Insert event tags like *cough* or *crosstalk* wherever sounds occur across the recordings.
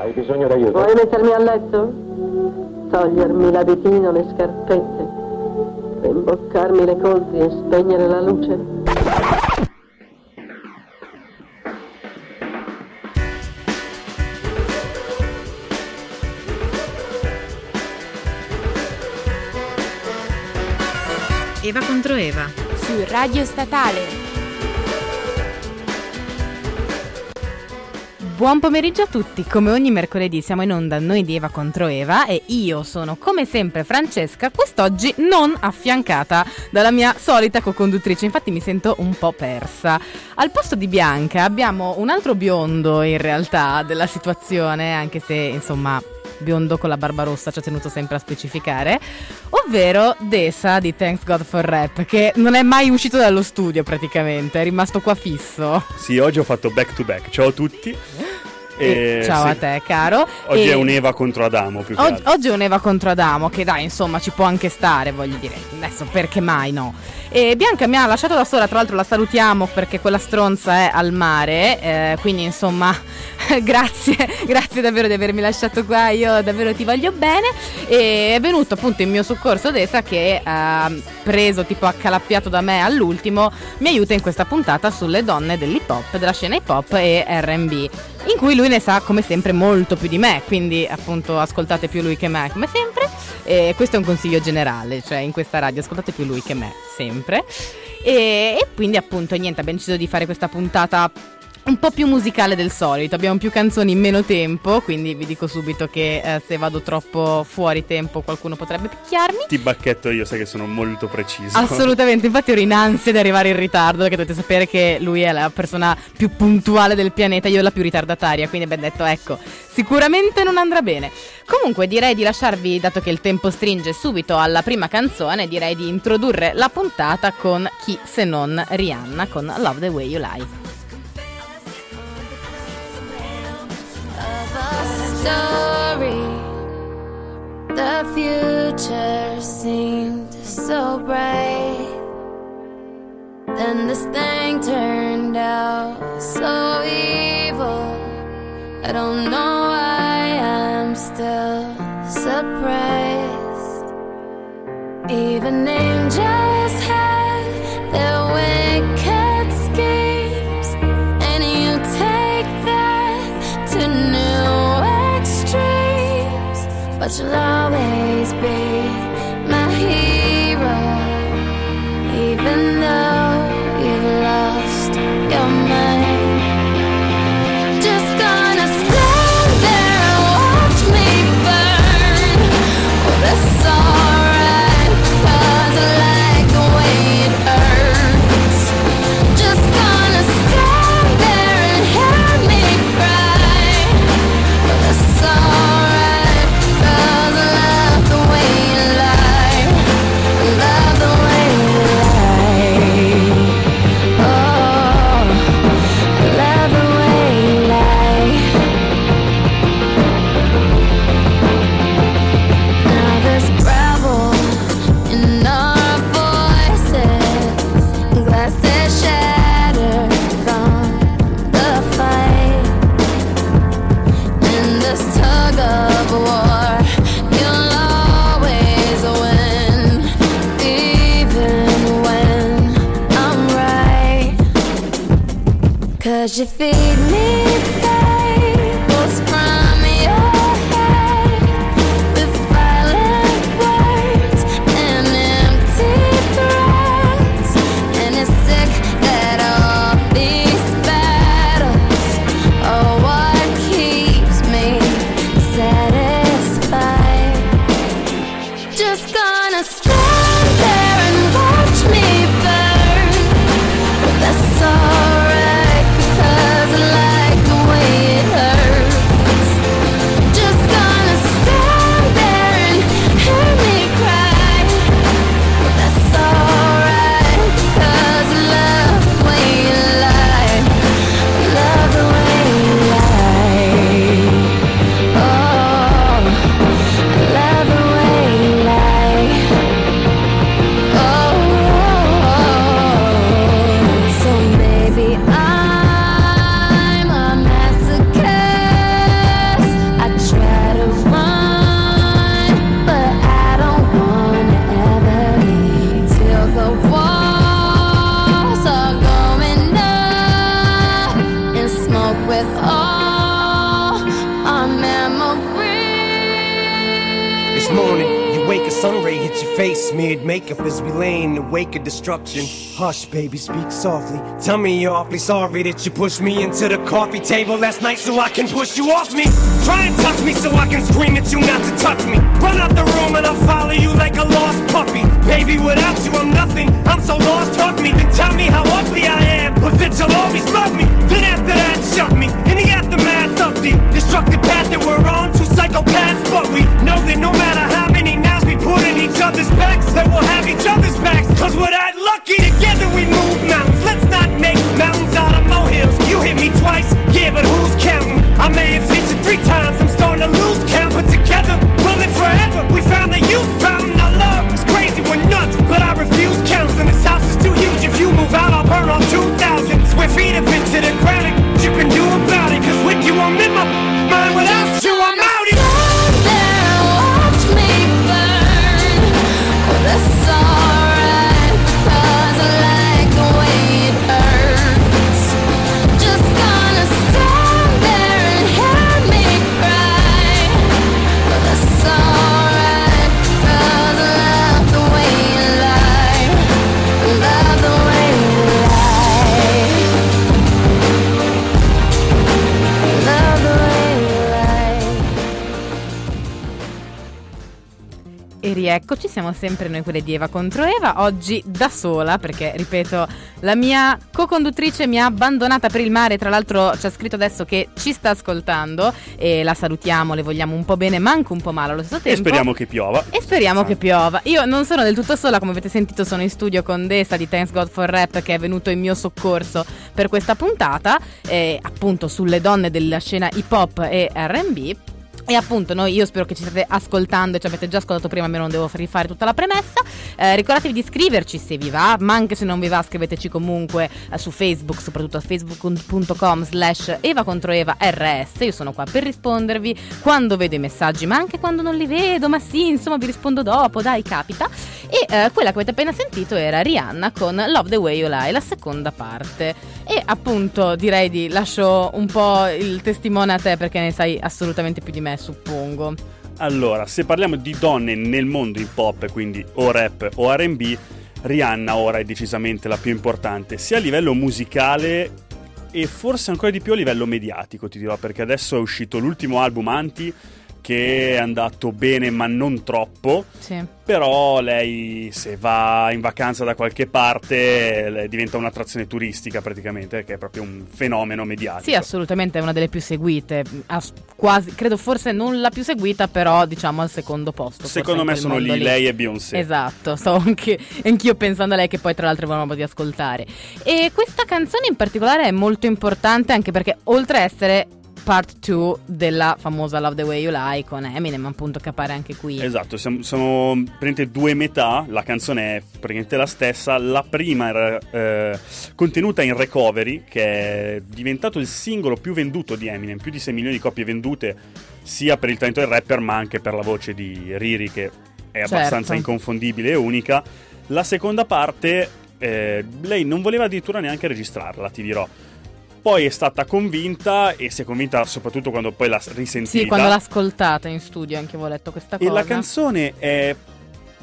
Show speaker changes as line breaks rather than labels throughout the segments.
Hai bisogno d'aiuto?
Vuoi mettermi a letto? Togliermi l'abitino, le scarpette, rimboccarmi le coltri e spegnere la luce?
Eva contro Eva.
Su Radio Statale.
Buon pomeriggio a tutti, come ogni mercoledì siamo in onda noi di Eva contro Eva e io sono come sempre Francesca, quest'oggi non affiancata dalla mia solita co-conduttrice, infatti mi sento un po' persa. Al posto di Bianca abbiamo un altro biondo in realtà della situazione, anche se insomma biondo con la barba rossa ci ha tenuto sempre a specificare, ovvero Desa di Thanks God for Rap, che non è mai uscito dallo studio praticamente, è rimasto qua fisso.
Sì, oggi ho fatto back to back. Ciao a tutti.
E ciao
sì,
a te, caro.
Oggi
E
è un'Eva contro Adamo più che
og-
altro.
oggi è un'Eva contro Adamo, che dai, insomma, ci può anche stare, voglio dire. Adesso perché mai no? E Bianca mi ha lasciato da sola, tra l'altro la salutiamo perché quella stronza è al mare, eh, quindi insomma, *laughs* grazie, grazie davvero di avermi lasciato qua, io davvero ti voglio bene. E è venuto appunto in mio soccorso Desa che ha preso tipo accalappiato da me all'ultimo, mi aiuta in questa puntata sulle donne dell'hip hop, della scena hip hop e RB, in cui lui ne sa come sempre molto più di me, quindi appunto ascoltate più lui che me come sempre. E questo è un consiglio generale, cioè in questa radio ascoltate più lui che me sempre. E, e quindi appunto niente, abbiamo deciso di fare questa puntata un po' più musicale del solito, abbiamo più canzoni in meno tempo, quindi vi dico subito che eh, se vado troppo fuori tempo qualcuno potrebbe picchiarmi.
Ti bacchetto io, sai che sono molto preciso.
Assolutamente, infatti ero in ansia di arrivare in ritardo perché dovete sapere che lui è la persona più puntuale del pianeta, io la più ritardataria, quindi abbiamo detto ecco, sicuramente non andrà bene. Comunque direi di lasciarvi, dato che il tempo stringe subito alla prima canzone, direi di introdurre la puntata con chi se non Rihanna con Love the Way You Lie.
Story. The future seemed so bright. Then this thing turned out so evil. I don't know why I'm still surprised. Even angels had such will always be
destruction. Hush, baby, speak softly. Tell me you're awfully sorry that you pushed me into the coffee table last night so I can push you off me. Try and touch me so I can scream at you not to touch me. Run out the room and I'll follow you like a lost puppy. Baby, without you I'm nothing. I'm so lost, hug me. Then tell me how ugly I am, but that you'll always love me. Then after that, shut me. In the aftermath of the destructive path that we're on, two psychopaths, but we know that no matter how many knives we put in each other's backs, that we'll have each other's backs. Cause we're lucky together we move mountains. Let's not make mountains out of molehills. You hit me twice, yeah, but who's counting? I may have hit you three times, I'm starting to lose count, but together we'll live forever. We found the youth fountain, our love is crazy, we're nuts, but I refuse counseling. This house is too huge, if you move out, I'll burn all 2,000
rieccoci, siamo sempre noi quelle di Eva contro Eva, oggi da sola perché, ripeto, la mia co-conduttrice mi ha abbandonata per il mare, tra l'altro ci ha scritto adesso che ci sta ascoltando e la salutiamo, le vogliamo un po' bene ma anche un po' male allo stesso
E
tempo.
speriamo che piova.
E speriamo che piova. Io non sono del tutto sola, come avete sentito sono in studio con Desta di Thanks God for Rap che è venuto in mio soccorso per questa puntata, eh, appunto sulle donne della scena hip hop e RB. E appunto noi, io spero che ci state ascoltando e ci avete già ascoltato prima, almeno non devo rifare tutta la premessa. Eh, ricordatevi di iscriverci se vi va, ma anche se non vi va scriveteci comunque eh, su Facebook, soprattutto a facebook.com slash Eva contro Eva RS. Io sono qua per rispondervi quando vedo i messaggi, ma anche quando non li vedo, ma sì, insomma vi rispondo dopo, dai, capita. E eh, quella che avete appena sentito era Rihanna con Love the Way You Lie, la seconda parte. E appunto direi di lascio un po' il testimone a te perché ne sai assolutamente più di me, suppongo.
Allora, se parliamo di donne nel mondo hip hop, quindi o rap o RB, Rihanna ora è decisamente la più importante, sia a livello musicale e forse ancora di più a livello mediatico, ti dirò, perché adesso è uscito l'ultimo album Anti che è andato bene ma non troppo,
Sì.
però lei se va in vacanza da qualche parte diventa un'attrazione turistica praticamente, perché è proprio un fenomeno mediatico.
Sì, assolutamente è una delle più seguite, quasi, credo forse non la più seguita, però diciamo al secondo posto.
Secondo me sono
mondo
lì lei e Beyoncé.
Esatto, stavo anche anch'io pensando a lei che poi tra l'altro avevamo di ascoltare. E questa canzone in particolare è molto importante anche perché oltre a essere part 2 della famosa Love the Way You Lie con Eminem, appunto che appare anche qui.
Esatto, siamo, sono praticamente due metà, la canzone è praticamente la stessa, la prima era eh, contenuta in Recovery, che è diventato il singolo più venduto di Eminem, più di 6 milioni di copie vendute, sia per il talento del rapper ma anche per la voce di Riri che è
Certo.
abbastanza inconfondibile e unica. La seconda parte, eh, lei non voleva addirittura neanche registrarla, ti dirò. Poi è stata convinta e si è convinta soprattutto quando poi l'ha risentita.
Sì, quando l'ha ascoltata in studio anche avevo letto questa
E
cosa.
la canzone è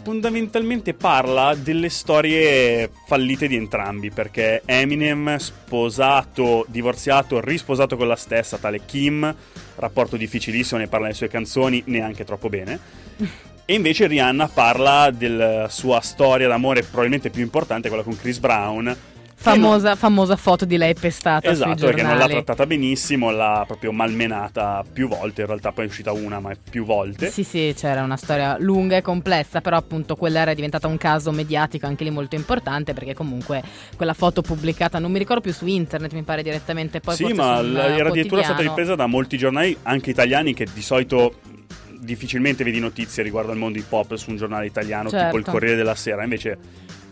fondamentalmente parla delle storie fallite di entrambi perché Eminem sposato, divorziato, risposato con la stessa tale Kim, rapporto difficilissimo, ne parla nelle sue canzoni, neanche troppo bene. *laughs* E invece Rihanna parla della sua storia d'amore probabilmente più importante, quella con Chris Brown.
Famosa, famosa foto di lei pestata
Esatto, perché non l'ha trattata benissimo, l'ha proprio malmenata più volte, in realtà poi è uscita una, ma più volte.
Sì, sì, c'era una storia lunga e complessa, però appunto quella era diventata un caso mediatico anche lì molto importante perché comunque quella foto pubblicata, non mi ricordo più su internet, mi pare direttamente poi
sì, ma l- era addirittura stata ripresa da molti giornali, anche italiani, che di solito difficilmente vedi notizie riguardo al mondo hip hop su un giornale italiano, tipo il
Certo.
Corriere della Sera. Invece,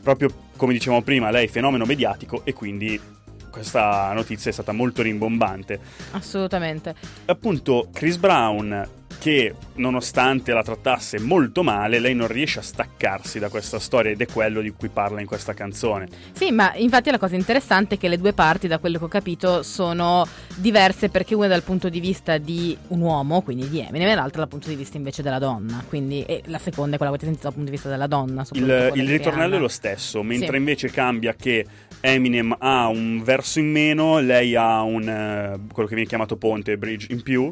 proprio come dicevamo prima, lei è fenomeno mediatico e quindi questa notizia è stata molto rimbombante.
Assolutamente.
Appunto, Chris Brown, che nonostante la trattasse molto male, lei non riesce a staccarsi da questa storia ed è quello di cui parla in questa canzone.
Sì, ma infatti la cosa interessante è che le due parti, da quello che ho capito, sono diverse perché una è dal punto di vista di un uomo, quindi di Eminem, e l'altra dal punto di vista invece della donna. Quindi, e la seconda è quella che avete sentito dal punto di vista della donna.
Il, il ritornello è lo stesso, mentre
Sì.
invece cambia che Eminem ha un verso in meno, lei ha un, eh, quello che viene chiamato ponte, bridge in più,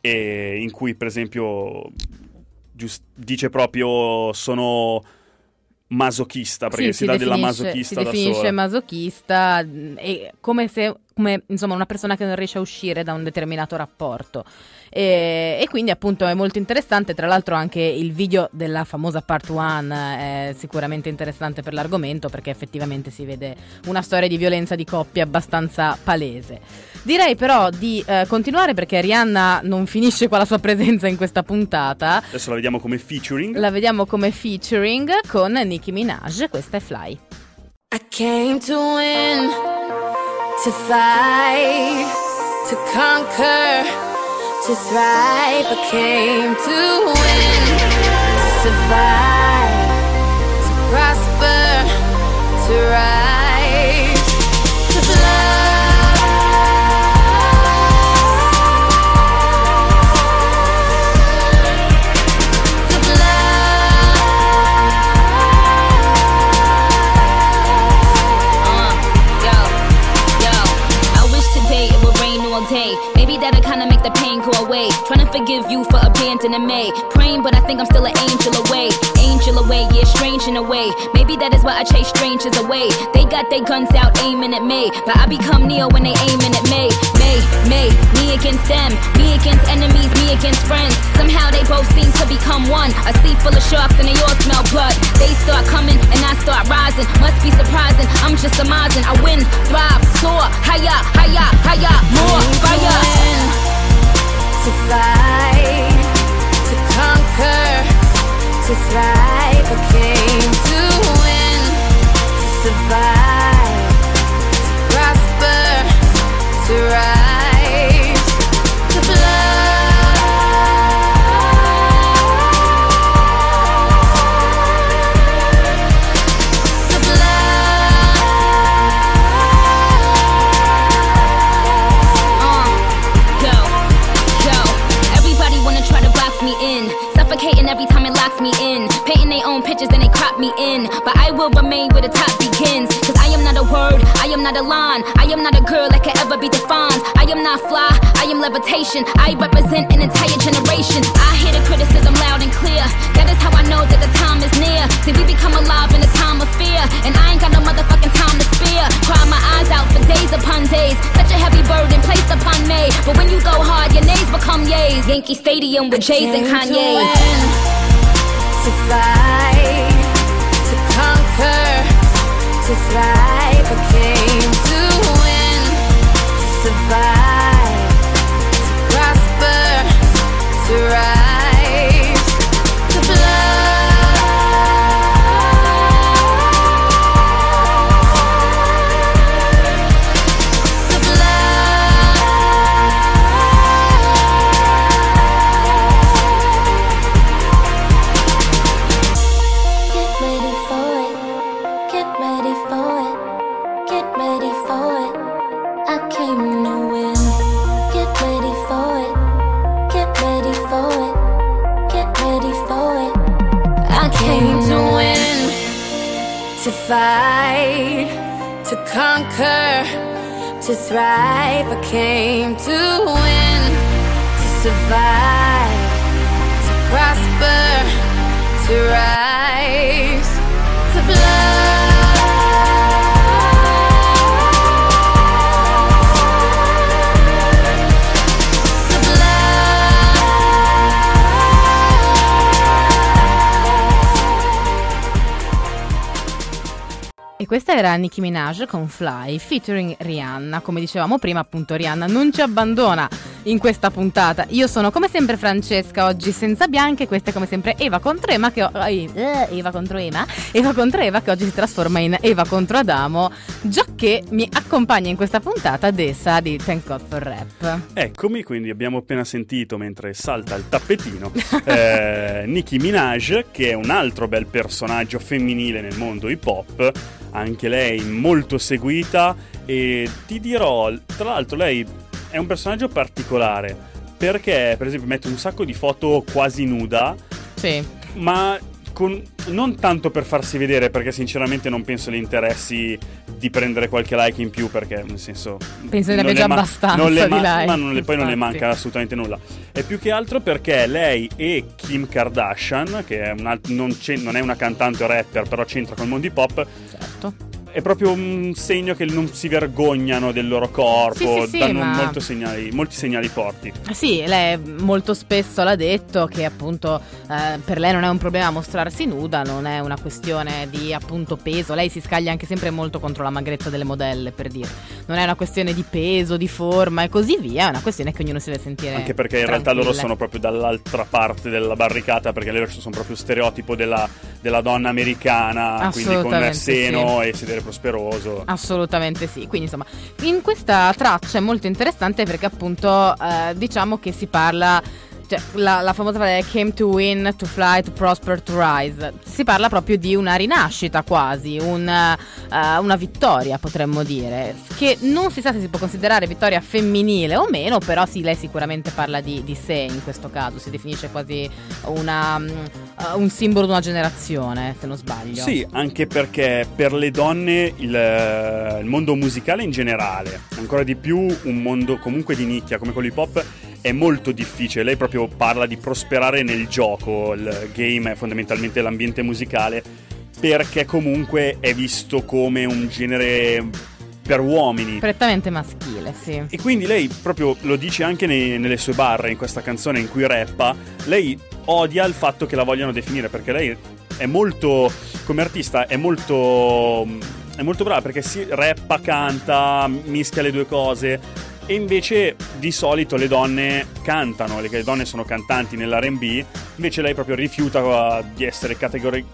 e in cui per esempio gius- dice proprio sono masochista, perché
Sì,
si, dà della masochista
si definisce masochista mh, e come se come insomma una persona che non riesce a uscire da un determinato rapporto e, e quindi appunto è molto interessante. Tra l'altro anche il video della famosa part 1 è sicuramente interessante per l'argomento perché effettivamente si vede una storia di violenza di coppia abbastanza palese. Direi però di eh, continuare perché Rihanna non finisce qua la sua presenza in questa puntata.
Adesso la vediamo come featuring.
la vediamo come featuring con Nicki Minaj. Questa è Fly.
I came to win, to fight, to conquer, to thrive. I came to win, to survive, to prosper, to rise,
Trying to forgive you for abandoning me. Praying, but I think I'm still an angel away. Angel away, yeah, strange in a way. Maybe that is why I chase strangers away. They got their guns out aiming at me. But I become Neo when they aiming at me. Me, me, me against them. Me against enemies, me against friends. Somehow they both seem to become one. A sea full of sharks and they all smell blood. They start coming and I start rising. Must be surprising. I'm just surmising. I win, thrive, soar, higher, higher, higher, more fire.
To fight, to conquer, to thrive. I came to win, to survive, to prosper, to rise,
am not a girl that can ever be defined. I am not fly, I am levitation. I represent an entire generation. I hear the criticism loud and clear. That is how I know that the time is near. See, we become alive in a time of fear. And I ain't got no motherfucking time to spare. Cry my eyes out for days upon days. Such a heavy burden placed upon me. But when you go hard, your nays become yays. Yankee Stadium with Jays and
Came to win, to fight, to conquer, to thrive. I came to survive, to fight, to conquer, to thrive. I came to win, to survive, to prosper, to rise, to fly.
Questa era Nicki Minaj con Fly featuring Rihanna. Come dicevamo prima, appunto, Rihanna non ci abbandona in questa puntata. Io sono come sempre Francesca, oggi senza Bianche, questa è come sempre Eva contro Ema che eh, Eva contro Ema, Eva contro Eva che oggi si trasforma in Eva contro Adamo, già che mi accompagna in questa puntata Dessa di Thank God for Rap.
Eccomi, quindi abbiamo appena sentito mentre salta il tappetino *laughs* eh, Nicki Minaj, che è un altro bel personaggio femminile nel mondo hip hop, anche lei molto seguita e ti dirò, tra l'altro lei è un personaggio particolare perché per esempio mette un sacco di foto quasi nuda,
Sì.
ma con- non tanto per farsi vedere perché sinceramente non penso le interessi di prendere qualche like in più perché nel senso
Penso ne
non
abbia già
ma-
abbastanza
non le
di
ma-
like,
ma non le- poi non le manca assolutamente nulla. È più che altro perché lei e Kim Kardashian che è un alt- non, non è una cantante o rapper però c'entra col mondo hip hop
Certo.
È proprio un segno che non si vergognano del loro corpo
Sì, sì, sì,
danno
ma-
segnali- molti segnali forti
Sì, lei molto spesso l'ha detto che appunto eh, per lei non è un problema mostrarsi nuda, non è una questione di appunto peso, lei si scaglia anche sempre molto contro la magrezza delle modelle per dire, non è una questione di peso, di forma e così via, è una questione che ognuno si deve sentire.
Anche perché in realtà loro
tranquille.
sono proprio dall'altra parte della barricata, perché loro sono proprio stereotipo della, della donna americana, quindi con seno e sedere prosperoso.
Assolutamente sì, quindi insomma in questa traccia è molto interessante perché appunto eh, diciamo che si parla, cioè la, la famosa frase came to win, to fly, to prosper, to rise, si parla proprio di una rinascita quasi, un, eh, una vittoria potremmo dire, che non si sa se si può considerare vittoria femminile o meno, però sì, lei sicuramente parla di, di sé in questo caso, si definisce quasi una, eh, un simbolo di una generazione, se non sbaglio.
Sì, anche perché per le donne il, eh, il mondo musicale in generale, ancora di più un mondo comunque di nicchia come quello hip hop, è molto difficile. Lei proprio parla di prosperare nel gioco, il game è fondamentalmente l'ambiente musicale, perché comunque è visto come un genere per uomini.
Prettamente maschile, sì.
E quindi lei proprio lo dice anche nei- nelle sue barre in questa canzone in cui rappa, lei odia il fatto che la vogliano definire perché lei è molto come artista è molto è molto brava perché si rappa, canta, mischia le due cose e invece di solito le donne cantano, le, donne sono cantanti nell'R&B, invece lei proprio rifiuta uh, di essere categori-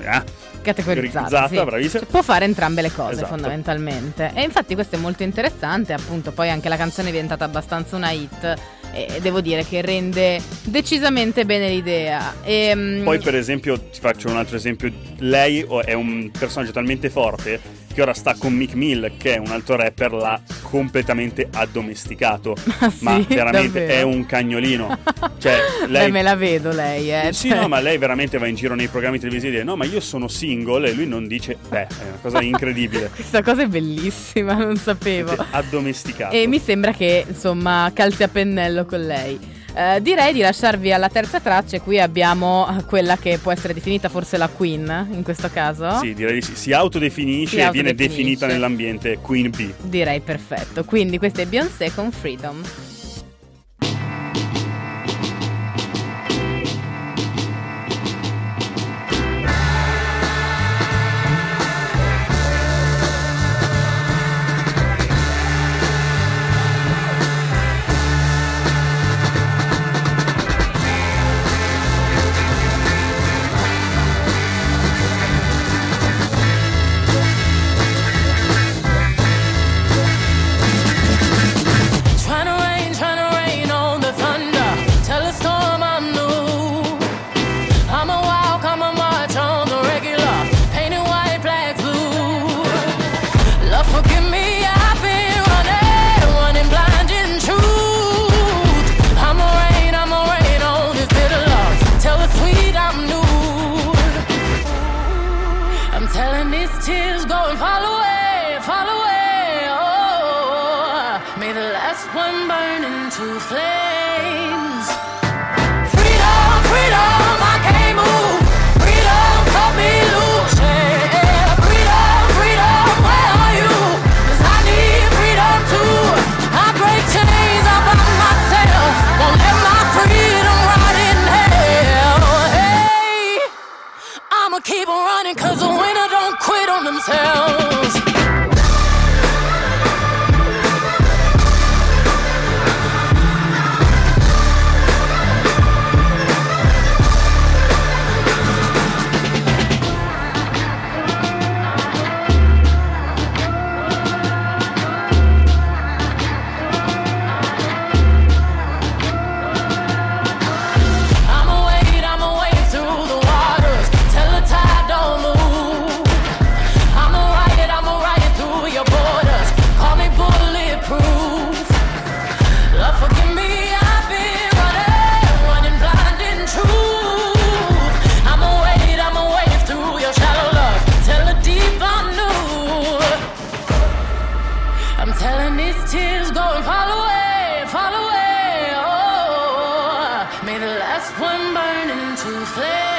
eh,
Categorizzata, sì. Cioè, può fare entrambe le cose
Esatto.
fondamentalmente. E infatti questo è molto interessante, appunto poi anche la canzone è diventata abbastanza una hit e devo dire che rende decisamente bene l'idea. E, mm,
Poi, per esempio, ti faccio un altro esempio. Lei è un personaggio talmente forte che ora sta con Mick Mill, che è un altro rapper, l'ha completamente addomesticato. *laughs*
Ah, sì?
ma veramente
Davvero?
è un cagnolino. *laughs* Cioè,
Beh,
lei.
me la vedo lei, eh.
Sì,
cioè-
no, ma lei veramente va in giro nei programmi televisivi e dice: No, ma io sono single. E lui non dice: Beh, è una cosa incredibile. *laughs*
Questa cosa è bellissima, non sapevo.
Addomesticato.
E mi sembra che insomma calzi a pennello con lei. Eh, direi di lasciarvi alla terza traccia e qui abbiamo eh, quella che può essere definita forse la Queen in questo caso.
Sì, direi di sì. Si autodefinisce
Si
e viene definita nell'ambiente Queen B.
Direi perfetto. Quindi questa è Beyoncé con Freedom.
one burning
to flame.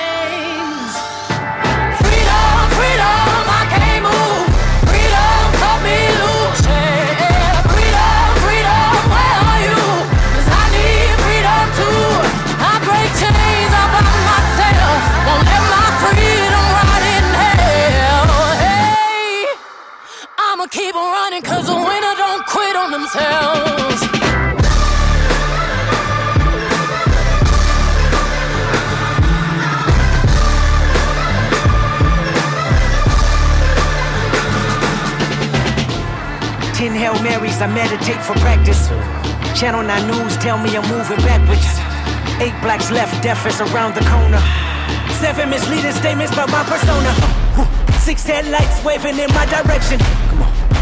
Marys, I meditate for practice. Channel 9 News tell me I'm moving backwards. Eight blacks left, death is around the corner. Seven misleading statements about my persona. Six headlights waving in my direction.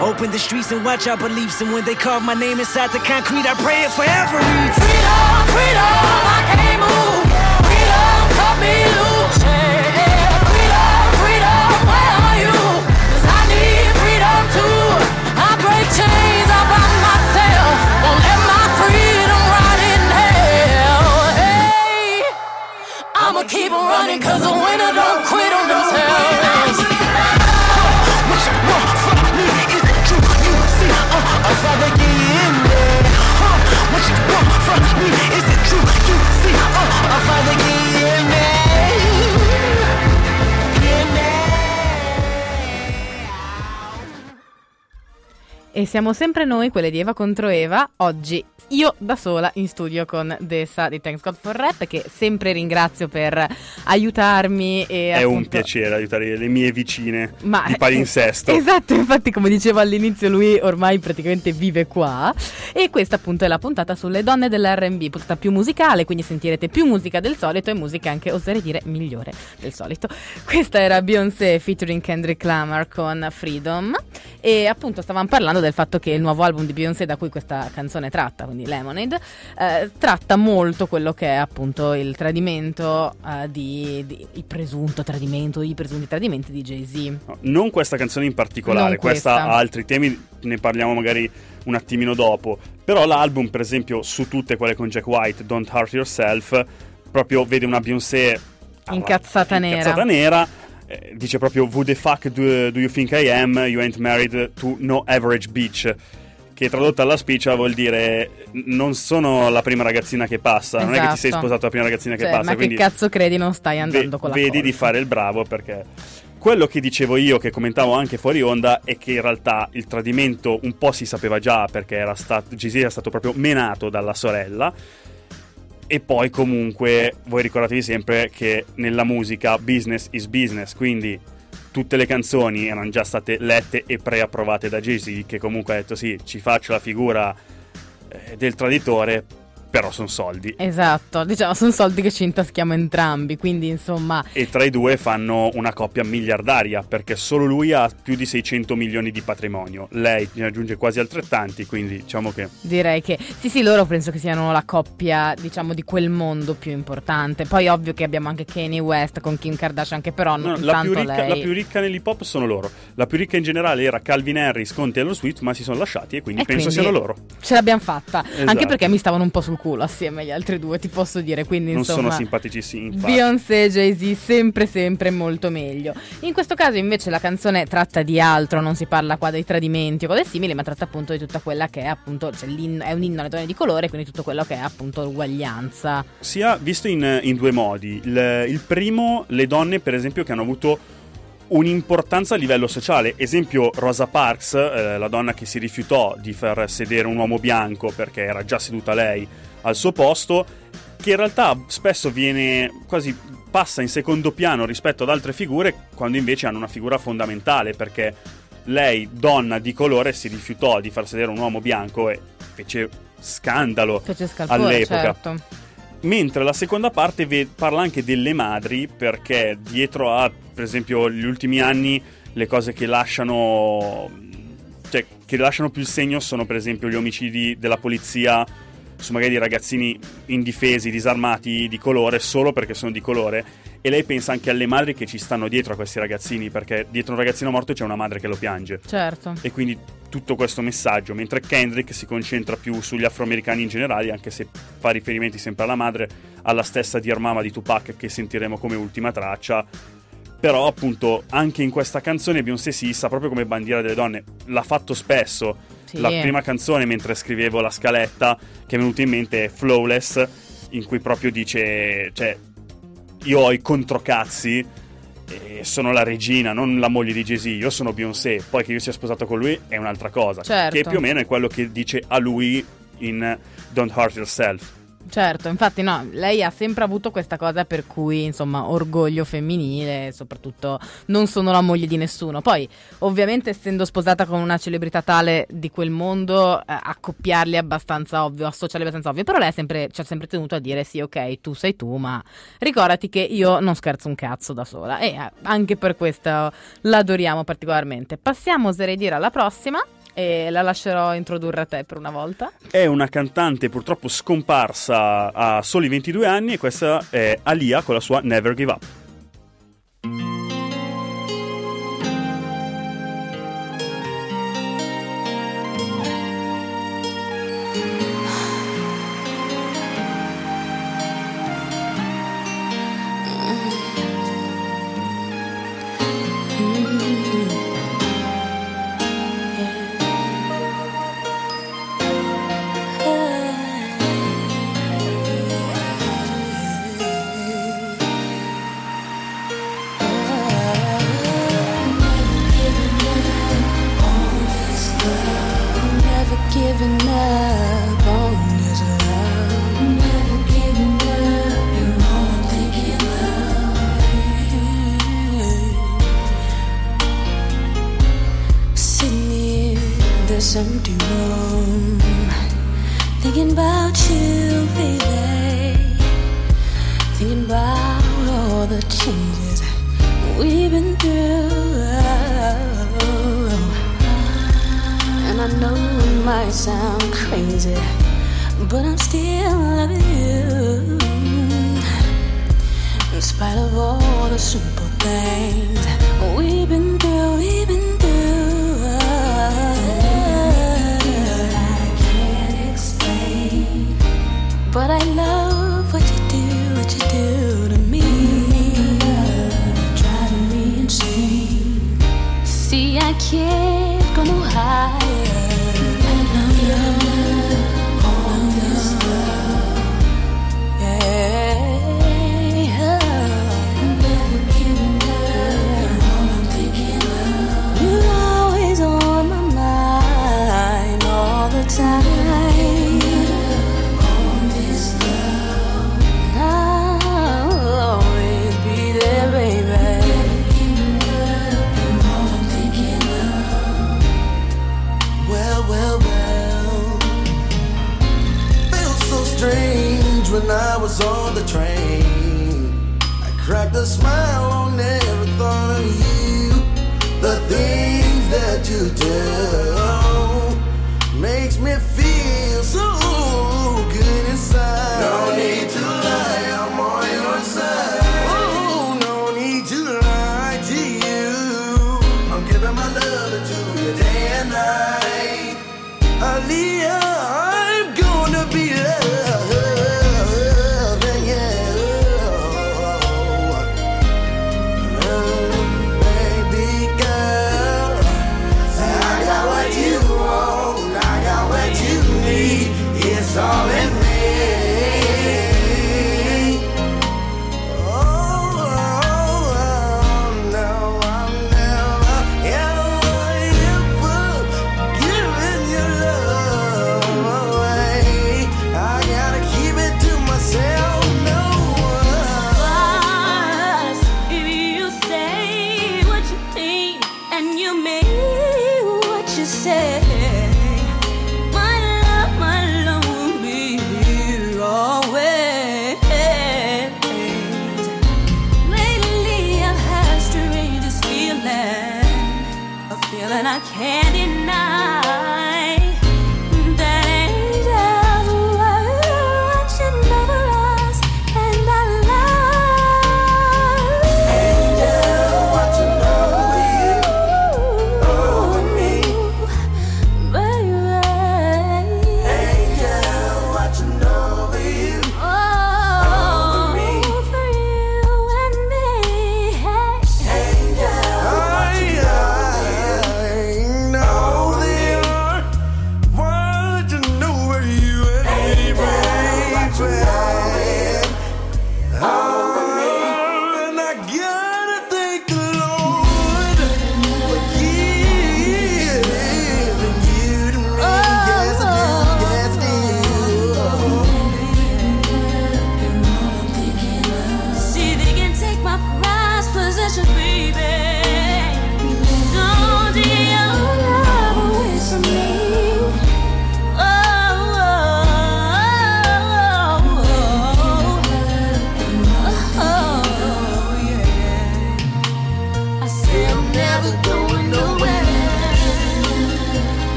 Open the streets and watch our beliefs. And when they carve my name inside the concrete, I pray it forever.
Freedom, freedom, I can't move.
Siamo sempre noi, quelle di Eva contro Eva. Oggi io da sola in studio con Dessa di Thanks God for Rap, che sempre ringrazio per aiutarmi. E
È un
appunto-
piacere aiutare le mie vicine
Ma-
di palinsesto. *laughs*
Esatto, infatti come dicevo all'inizio lui ormai praticamente vive qua e questa appunto è la puntata sulle donne dell'R&B, puntata più musicale, quindi sentirete più musica del solito e musica anche, oserei dire, migliore del solito. Questa era Beyoncé featuring Kendrick Lamar con Freedom e appunto stavamo parlando del fatto che il nuovo album di Beyoncé da cui questa canzone tratta, quindi Lemonade, eh, tratta molto quello che è appunto il tradimento eh, di, di- il presunto tradimento, i presunti tradimenti di Jay-Z.
No, non questa canzone in particolare, questa.
questa.
ha altri temi, ne parliamo magari un attimino dopo. Però l'album, per esempio, su tutte quelle con Jack White, Don't Hurt Yourself, proprio vede una Beyoncé
Incazzata nera.
incazzata nera. Eh, dice proprio Who the fuck do, do you think I am? You ain't married to no average bitch. Che tradotta alla spiccia vuol dire non sono la prima ragazzina che passa, non è che ti sei
Esatto.
sposato la prima ragazzina che
Cioè,
passa.
ma che cazzo credi non stai andando
ve-
con la
vedi
corsa?
di fare il bravo perché quello che dicevo io, che commentavo anche fuori onda, è che in realtà il tradimento un po' si sapeva già perché era stato, Jay-Z era stato proprio menato dalla sorella. E poi comunque voi ricordatevi sempre che nella musica business is business, quindi tutte le canzoni erano già state lette e preapprovate da Jay-Z, che comunque ha detto sì, ci faccio la figura eh, del traditore, però sono soldi.
Esatto, diciamo sono soldi che ci intaschiamo entrambi, quindi insomma
e tra i due fanno una coppia miliardaria perché solo lui ha più di 600 milioni di patrimonio, lei ne aggiunge quasi altrettanti, quindi diciamo che
direi che sì sì loro penso che siano la coppia diciamo di quel mondo più importante. Poi ovvio che abbiamo anche Kanye West con Kim Kardashian che però
no,
non
la,
tanto
più ricca,
lei...
la più ricca nell'hip hop sono loro, la più ricca in generale era Calvin Harris con Taylor Swift ma si sono lasciati e quindi
E
penso
quindi
siano loro.
Ce l'abbiamo fatta,
Esatto.
anche perché mi stavano un po' sul culo assieme agli altri due, ti posso dire, quindi
Non
insomma
sono simpaticissimi infatti.
Beyoncé e Jay-Z sempre sempre molto meglio. In questo caso invece la canzone tratta di altro, non si parla qua dei tradimenti o cose simili, ma tratta appunto di tutta quella che è appunto, cioè è un inno alle donne di colore, quindi tutto quello che è appunto l'uguaglianza.
sia visto in, in due modi. Il, il primo, le donne, per esempio, che hanno avuto un'importanza a livello sociale. Esempio, Rosa Parks, eh, la donna che si rifiutò di far sedere un uomo bianco perché era già seduta lei al suo posto, che in realtà spesso viene quasi passa in secondo piano rispetto ad altre figure, quando invece hanno una figura fondamentale perché lei, donna di colore, si rifiutò di far sedere un uomo bianco e fece scandalo
Fece scalpore,
all'epoca.
certo.
Mentre la seconda parte ve- parla anche delle madri, perché dietro a, per esempio, gli ultimi anni, le cose che lasciano. cioè, che lasciano più il segno sono, per esempio, gli omicidi della polizia su magari ragazzini indifesi, disarmati di colore, solo perché sono di colore. E lei pensa anche alle madri che ci stanno dietro a questi ragazzini, perché dietro un ragazzino morto c'è una madre che lo piange.
Certo.
E quindi tutto questo messaggio, mentre Kendrick si concentra più sugli afroamericani in generale, anche se fa riferimenti sempre alla madre, alla stessa Dear Mama di Tupac che sentiremo come ultima traccia. Però appunto anche in questa canzone Beyoncé si issa proprio come bandiera delle donne. L'ha fatto spesso.
Sì.
La prima canzone mentre scrivevo la scaletta che è venuta in mente è Flawless, in cui proprio dice, cioè, io ho i controcazzi e sono la regina, non la moglie di Jay-Z, io sono Beyoncé, poi che io sia sposato con lui è un'altra cosa,
Certo.
che più o meno è quello che dice a lui in Don't Hurt Yourself.
Certo, infatti no, lei ha sempre avuto questa cosa per cui, insomma, orgoglio femminile, soprattutto non sono la moglie di nessuno. Poi, ovviamente, essendo sposata con una celebrità tale di quel mondo, eh, accoppiarli è abbastanza ovvio, associarli è abbastanza ovvio, però lei sempre, ci ha sempre tenuto a dire sì, ok, tu sei tu, ma ricordati che io non scherzo un cazzo da sola e eh, anche per questo l'adoriamo particolarmente. Passiamo, oserei dire, alla prossima e la lascerò introdurre a te per una volta.
È una cantante purtroppo scomparsa a soli 22 anni e questa è Alia con la sua Never Give Up.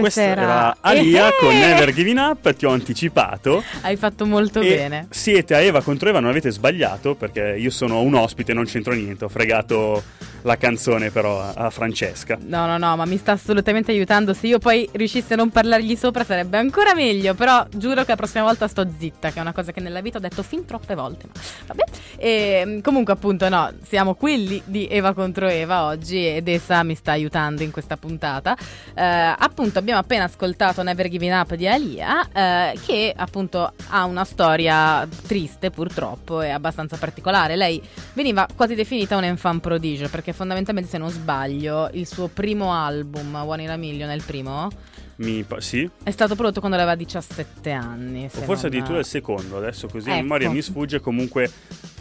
Questa era Alia con Never Giving Up, ti ho anticipato.
Hai fatto molto bene.
siete a Eva contro Eva, non avete sbagliato perché io sono un ospite, non c'entro niente. Ho fregato la canzone però a, a Francesca.
No, no, no, ma mi sta assolutamente aiutando. Se io poi riuscissi a non parlargli sopra sarebbe ancora meglio. Però giuro che la prossima volta sto zitta, che è una cosa che nella vita ho detto fin troppe volte. Ma vabbè. E, comunque, appunto, no, siamo quelli di Eva contro Eva oggi ed essa mi sta aiutando in questa puntata. Eh, appunto, abbiamo appena ascoltato Never Giving Up di Alia, eh, che appunto ha una storia triste purtroppo e abbastanza particolare. Lei veniva quasi definita un enfant prodigio perché fondamentalmente, se non sbaglio, il suo primo album, One in a Million, è il primo,
Mi sì?
è stato prodotto quando aveva 17 anni.
O
se
forse
non-
addirittura il secondo, adesso così a
Ecco.
memoria mi sfugge. Comunque,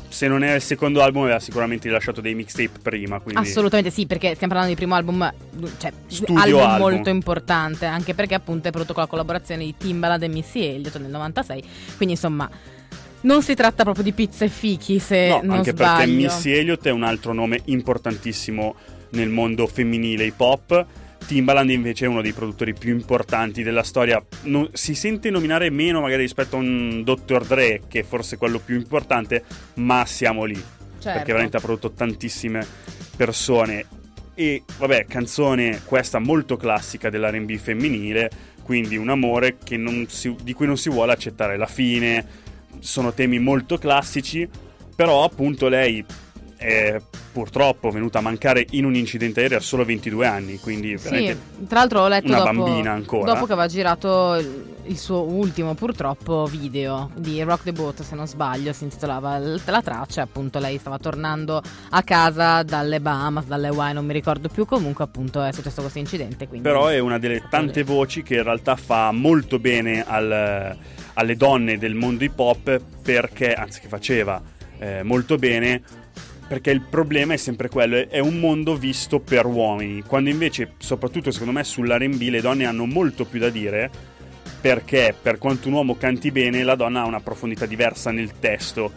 se non è il secondo album, aveva sicuramente rilasciato dei mixtape prima. Quindi...
Assolutamente sì, perché stiamo parlando di primo album, cioè
Studio
album,
album.
molto importante, anche perché appunto è prodotto con la collaborazione di Timbaland e Missy Elliott nel 96, quindi insomma non si tratta proprio di pizza e fichi se
No,
non
anche
sbaglio.
perché Missy Elliott è un altro nome importantissimo nel mondo femminile hip hop. Timbaland invece è uno dei produttori più importanti della storia. Non- si sente nominare meno magari rispetto a un Dr. Dre, che è forse quello più importante, ma siamo lì.
Certo.
Perché veramente ha prodotto tantissime persone. E vabbè, canzone questa molto classica dell'RB femminile, quindi un amore che non si- di cui non si vuole accettare la fine. Sono temi molto classici, però appunto lei è purtroppo venuta a mancare in un incidente aereo a solo 22 anni, quindi
Sì, tra l'altro ho letto
una
dopo,
bambina ancora.
dopo che aveva girato il, suo ultimo purtroppo video di Rock the Boat se non sbaglio si intitolava la traccia appunto lei stava tornando a casa dalle Bahamas dalle Hawaii non mi ricordo più comunque appunto è successo questo incidente quindi
Però è una delle tante voci che in realtà fa molto bene al- alle donne del mondo hip hop perché, anzi che faceva eh, molto bene, perché il problema è sempre quello, è- un mondo visto per uomini, quando invece, soprattutto secondo me sull'R&B, le donne hanno molto più da dire perché per quanto un uomo canti bene, la donna ha una profondità diversa nel testo.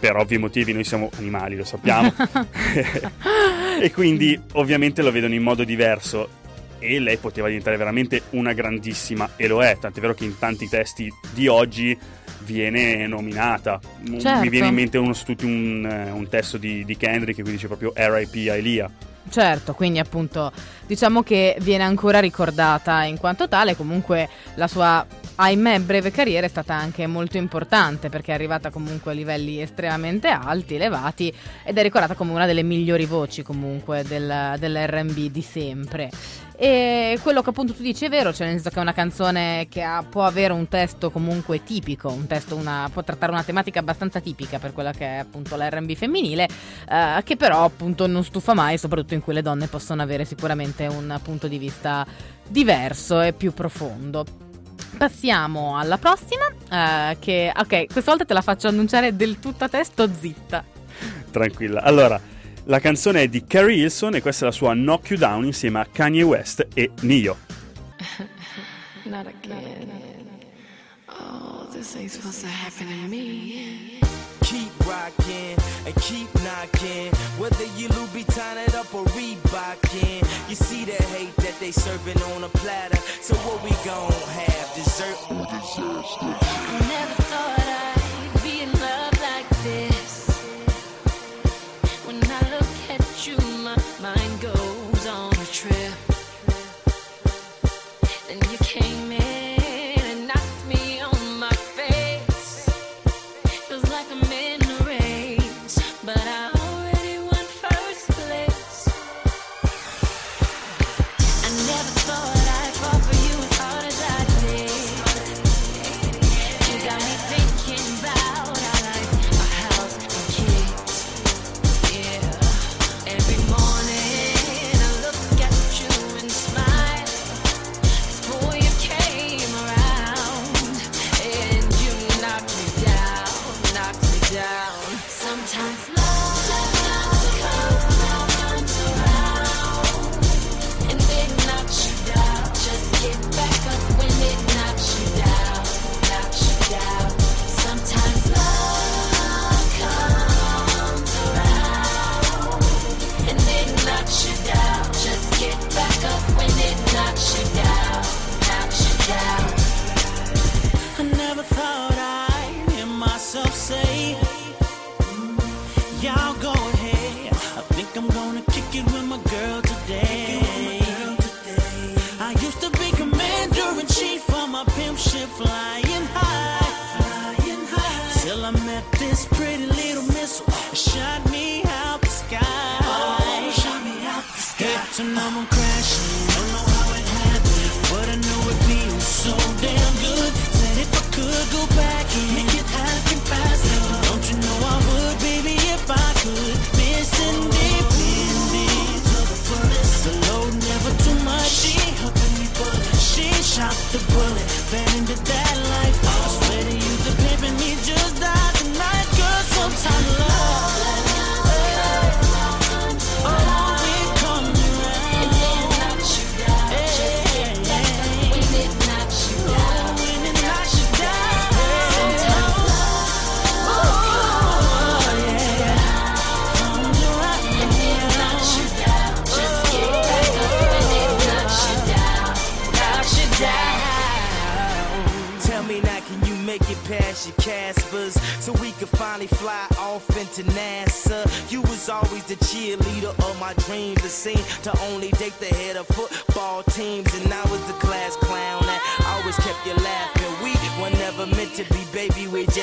Per ovvi motivi noi siamo animali, lo sappiamo. *laughs* *laughs* e quindi ovviamente lo vedono in modo diverso. E lei poteva diventare veramente una grandissima, e lo è, tant'è vero che in tanti testi di oggi viene nominata.
Certo.
Mi viene in mente uno un, eh, un testo di, di Kendrick che qui dice proprio RIP Elia.
Certo, quindi appunto diciamo che viene ancora ricordata in quanto tale, comunque la sua ahimè breve carriera è stata anche molto importante perché è arrivata comunque a livelli estremamente alti, elevati ed è ricordata come una delle migliori voci comunque del, dell'R&B di sempre. E quello che appunto tu dici è vero, cioè nel senso che è una canzone che ha- può avere un testo comunque tipico, un testo, una, può trattare una tematica abbastanza tipica per quella che è appunto l'R&B femminile, eh, che però appunto non stufa mai, soprattutto in cui le donne possono avere sicuramente un punto di vista diverso e più profondo. Passiamo alla prossima, eh, che ok, questa volta te la faccio annunciare del tutto a te, sto zitta.
Tranquilla. Allora, la canzone è di Carrie Hilson e questa è la sua Knock You Down insieme a Kanye West e Nio.
Not again. Oh, this ain't supposed to happen to me.
Keep rocking and keep knocking. Whether you Louboutin it up or Reebokin, you see the hate that they serving on a platter. So what we gon' have? Dessert?
I never thought I'd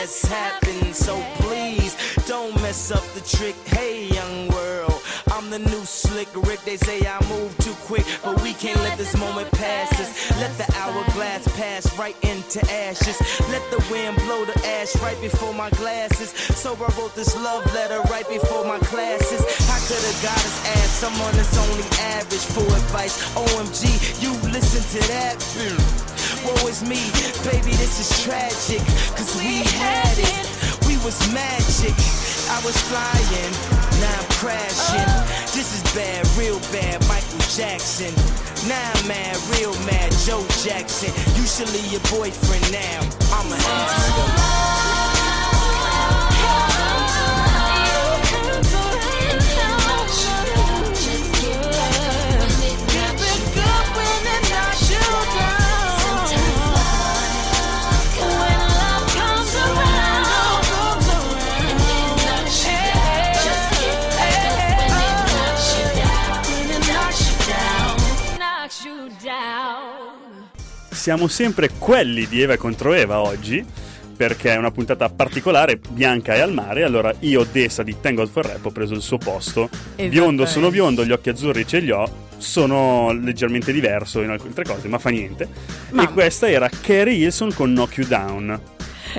just
happened. So please don't mess up the trick. Hey, young world, I'm the new slick Rick. They say I move too quick, but we can't let this moment pass us. Let the hourglass pass right into ashes. Let the wind blow the ash right before my glasses. So I wrote this love letter right before my classes. I could have got his ass, someone that's only average for advice. OMG, you listen to that. Mm. Woe is me, baby, this is tragic. Cause we had it, we was magic. I was flying, now I'm crashing. This is bad, real bad, Michael Jackson. Now I'm mad, real mad, Joe Jackson. You should leave your boyfriend now. I'ma have to.
Siamo sempre quelli di Eva contro Eva oggi, perché è una puntata particolare, bianca e al mare. Allora io, Dessa di Tango for Rap, ho preso il suo posto. Biondo sono biondo, gli occhi azzurri ce li ho. Sono leggermente diverso in alcune cose, ma fa niente.
Ma-
E questa era Carrie Hilson con Knock You Down.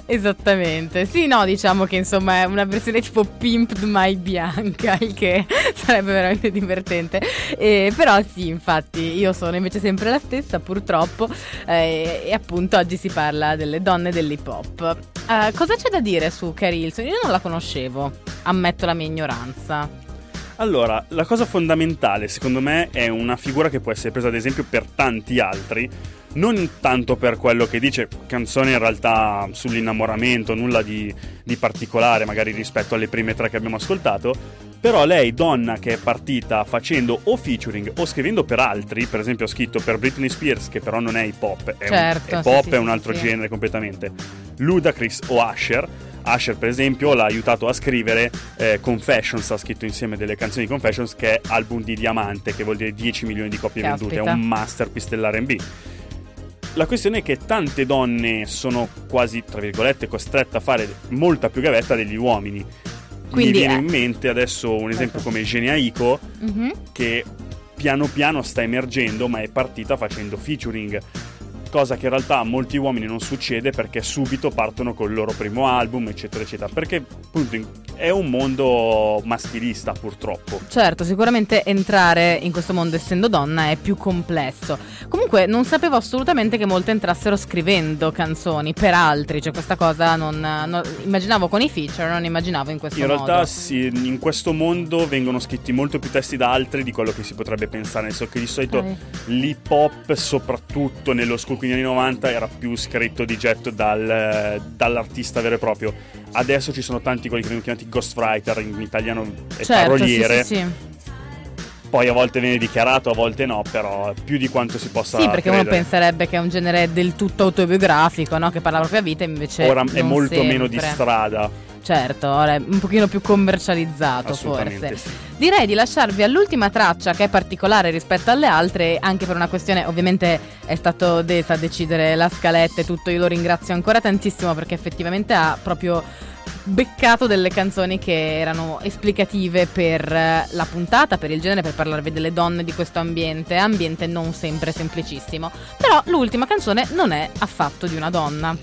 *laughs*
Esattamente, sì, no, diciamo che insomma è una versione tipo Pimped My Bianca, il che *laughs* sarebbe veramente divertente. Eh, però sì, infatti, io sono invece sempre la stessa, purtroppo, eh, e appunto oggi si parla delle donne dell'hip hop. Eh, cosa c'è da dire su Carrie Hilson? Io non la conoscevo, ammetto la mia ignoranza.
Allora, la cosa fondamentale, secondo me, è una figura che può essere presa ad esempio per tanti altri, non tanto per quello che dice, canzone in realtà sull'innamoramento, nulla di, di particolare magari rispetto alle prime tre che abbiamo ascoltato, però lei, donna che è partita facendo o featuring o scrivendo per altri, per esempio ha scritto per Britney Spears, che però non è hip hop, è,
Certo,
un,
sì,
pop,
sì,
è un
sì,
altro
sì.
genere completamente. Ludacris o Usher. Usher, per esempio, l'ha aiutato a scrivere eh, Confessions, ha scritto insieme delle canzoni di Confessions, che è album di diamante, che vuol dire 10 milioni di copie vendute, è
Caspita.
un masterpiece dell'RB. La questione è che tante donne sono quasi, tra virgolette, costrette a fare molta più gavetta degli uomini.
Quindi,
Mi viene
eh.
in mente adesso un esempio come Genia Iko,
Mhm.
che piano piano sta emergendo, ma è partita facendo featuring. Cosa che in realtà a molti uomini non succede perché subito partono col loro primo album, eccetera, eccetera. Perché appunto in- è un mondo maschilista, purtroppo.
Certo, sicuramente entrare in questo mondo essendo donna è più complesso. Comunque non sapevo assolutamente che molte entrassero scrivendo canzoni per altri, cioè questa cosa non, non- immaginavo con i feature, non immaginavo in questo
In
modo.
realtà sì, in questo mondo vengono scritti molto più testi da altri di quello che si potrebbe pensare, nel senso che di solito
Ok.
l'hip hop, soprattutto nello school quindi anni 90, era più scritto di getto dal- dall'artista vero e proprio. Adesso ci sono tanti quelli che vengono chiamati ghostwriter, in italiano è
certo,
paroliere,
Sì, sì, sì.
poi a volte viene dichiarato, a volte no, però più di quanto si possa
Sì, perché uno
credere.
penserebbe che è un genere del tutto autobiografico, no? Che parla della propria vita, invece.
Ora è molto meno di
sempre.
strada.
Certo, ora è un pochino più commercializzato forse.
sì.
Direi di lasciarvi all'ultima traccia che è particolare rispetto alle altre, anche per una questione, ovviamente è stato Desa a decidere la scaletta e tutto, io lo ringrazio ancora tantissimo perché effettivamente ha proprio beccato delle canzoni che erano esplicative per eh, la puntata, per il genere, per parlarvi delle donne di questo ambiente, ambiente non sempre semplicissimo. Però l'ultima canzone non è affatto di una donna.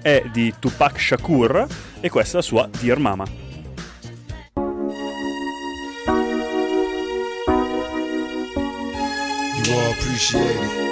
È di Tupac Shakur e questa è la sua Dear Mama.
You all appreciate it.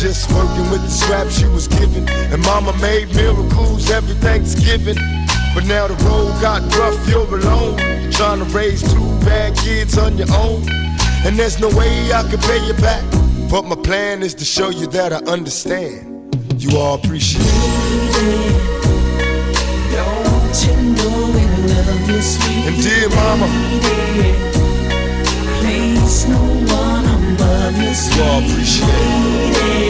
Just working with the scraps you was given. And mama made miracles every Thanksgiving. But now the road got rough, you're alone. Trying to raise two bad kids on your own. And there's no way I can pay you back. But my plan is to show you that I understand. You all appreciate it.
Don't you know we love love you, sweet
And dear mama,
Place no one above you,
you all appreciate it.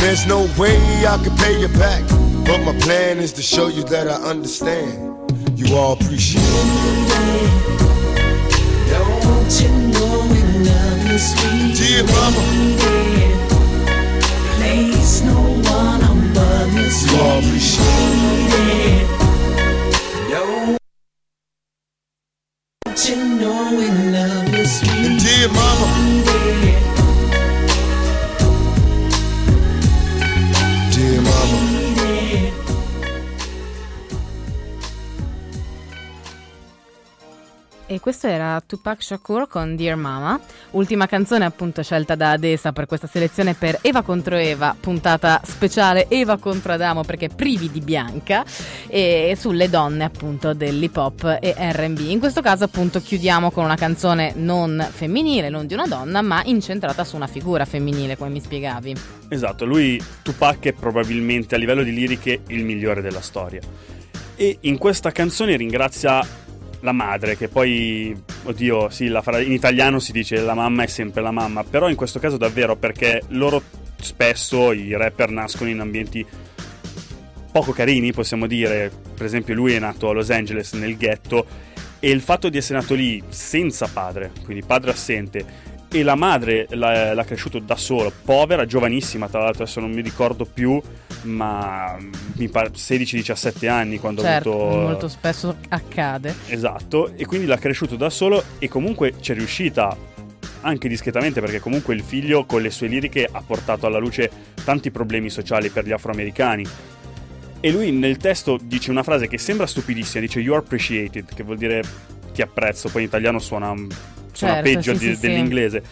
There's no way I can pay you back. But my plan is to show you that I understand. You all appreciate it.
Don't you know we love you, sweet
Dear mama,
Place no one above you,
you all appreciate it.
Questo era Tupac Shakur con Dear Mama, ultima canzone appunto scelta da Adesa per questa selezione per Eva contro Eva, puntata speciale Eva contro Adamo perché privi di bianca e sulle donne appunto dell'hip hop e R&B. In questo caso appunto chiudiamo con una canzone non femminile, non di una donna, ma incentrata su una figura femminile, come mi spiegavi.
Esatto, lui Tupac è probabilmente a livello di liriche il migliore della storia. E in questa canzone ringrazia la madre, che poi, oddio, sì, fra- in italiano si dice la mamma è sempre la mamma, però in questo caso davvero perché loro spesso, i rapper, nascono in ambienti poco carini, possiamo dire. Per esempio, lui è nato a Los Angeles nel ghetto e il fatto di essere nato lì senza padre, quindi padre assente, e la madre l'ha, l'ha cresciuto da solo, povera, giovanissima, tra l'altro adesso non mi ricordo più, ma mi pare 16-17 anni quando
certo,
ha avuto...
molto spesso accade.
Esatto, e quindi l'ha cresciuto da solo e comunque c'è riuscita anche discretamente perché comunque il figlio con le sue liriche ha portato alla luce tanti problemi sociali per gli afroamericani. E lui nel testo dice una frase che sembra stupidissima, dice you are appreciated, che vuol dire ti apprezzo, poi in italiano suona, suona
Certo,
peggio
sì,
di-
sì,
dell'inglese.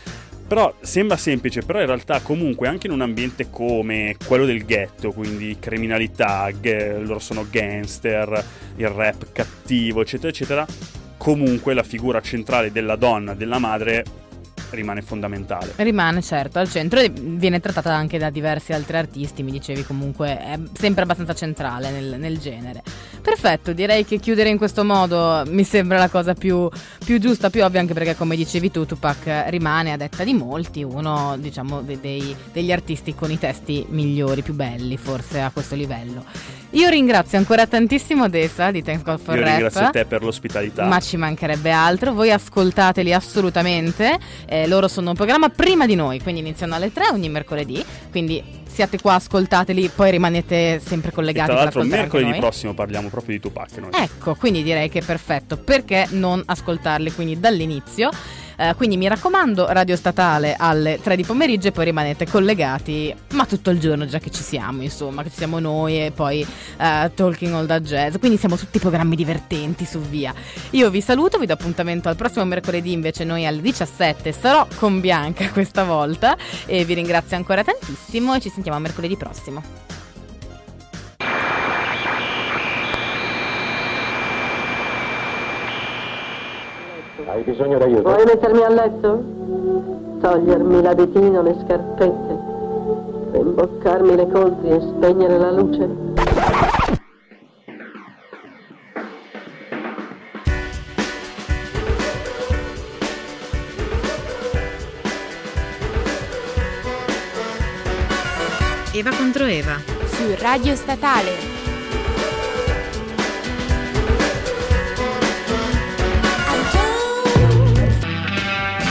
Però sembra semplice, però in realtà comunque anche in un ambiente come quello del ghetto, quindi criminalità, ga- loro sono gangster, il rap cattivo, eccetera, eccetera, comunque la figura centrale della donna, della madre, rimane fondamentale.
Rimane certo al centro e viene trattata anche da diversi altri artisti, mi dicevi comunque è sempre abbastanza centrale nel, nel genere. Perfetto, direi che chiudere in questo modo mi sembra la cosa più, più giusta, più ovvia, anche perché come dicevi tu Tupac rimane a detta di molti uno diciamo de- dei- degli artisti con i testi migliori, più belli forse a questo livello. Io ringrazio ancora tantissimo Desa di Thanks God for
Io
Rap.
ringrazio te per l'ospitalità.
Ma ci mancherebbe altro, voi ascoltateli assolutamente, eh, loro sono un programma prima di noi, quindi iniziano alle 3 ogni mercoledì, quindi siate qua, ascoltateli, poi rimanete sempre
E
collegati
tra
per
l'altro mercoledì prossimo parliamo proprio di Tupac noi.
Ecco, quindi direi che è perfetto, perché non ascoltarli quindi dall'inizio? Eh, quindi mi raccomando, radio statale alle 3 di pomeriggio e poi rimanete collegati, ma tutto il giorno già che ci siamo, insomma, che ci siamo noi e poi eh, Talking All That Jazz, quindi siamo tutti programmi divertenti su via. Io vi saluto, vi do appuntamento al prossimo mercoledì, invece noi alle 17 sarò con Bianca *laughs* questa volta e vi ringrazio ancora tantissimo e ci sentiamo mercoledì prossimo.
Hai bisogno d'aiuto?
Vuoi mettermi a letto? Togliermi l'abitino, le scarpette, rimboccarmi le coltri e spegnere la luce?
Eva contro Eva.
Su Radio Statale.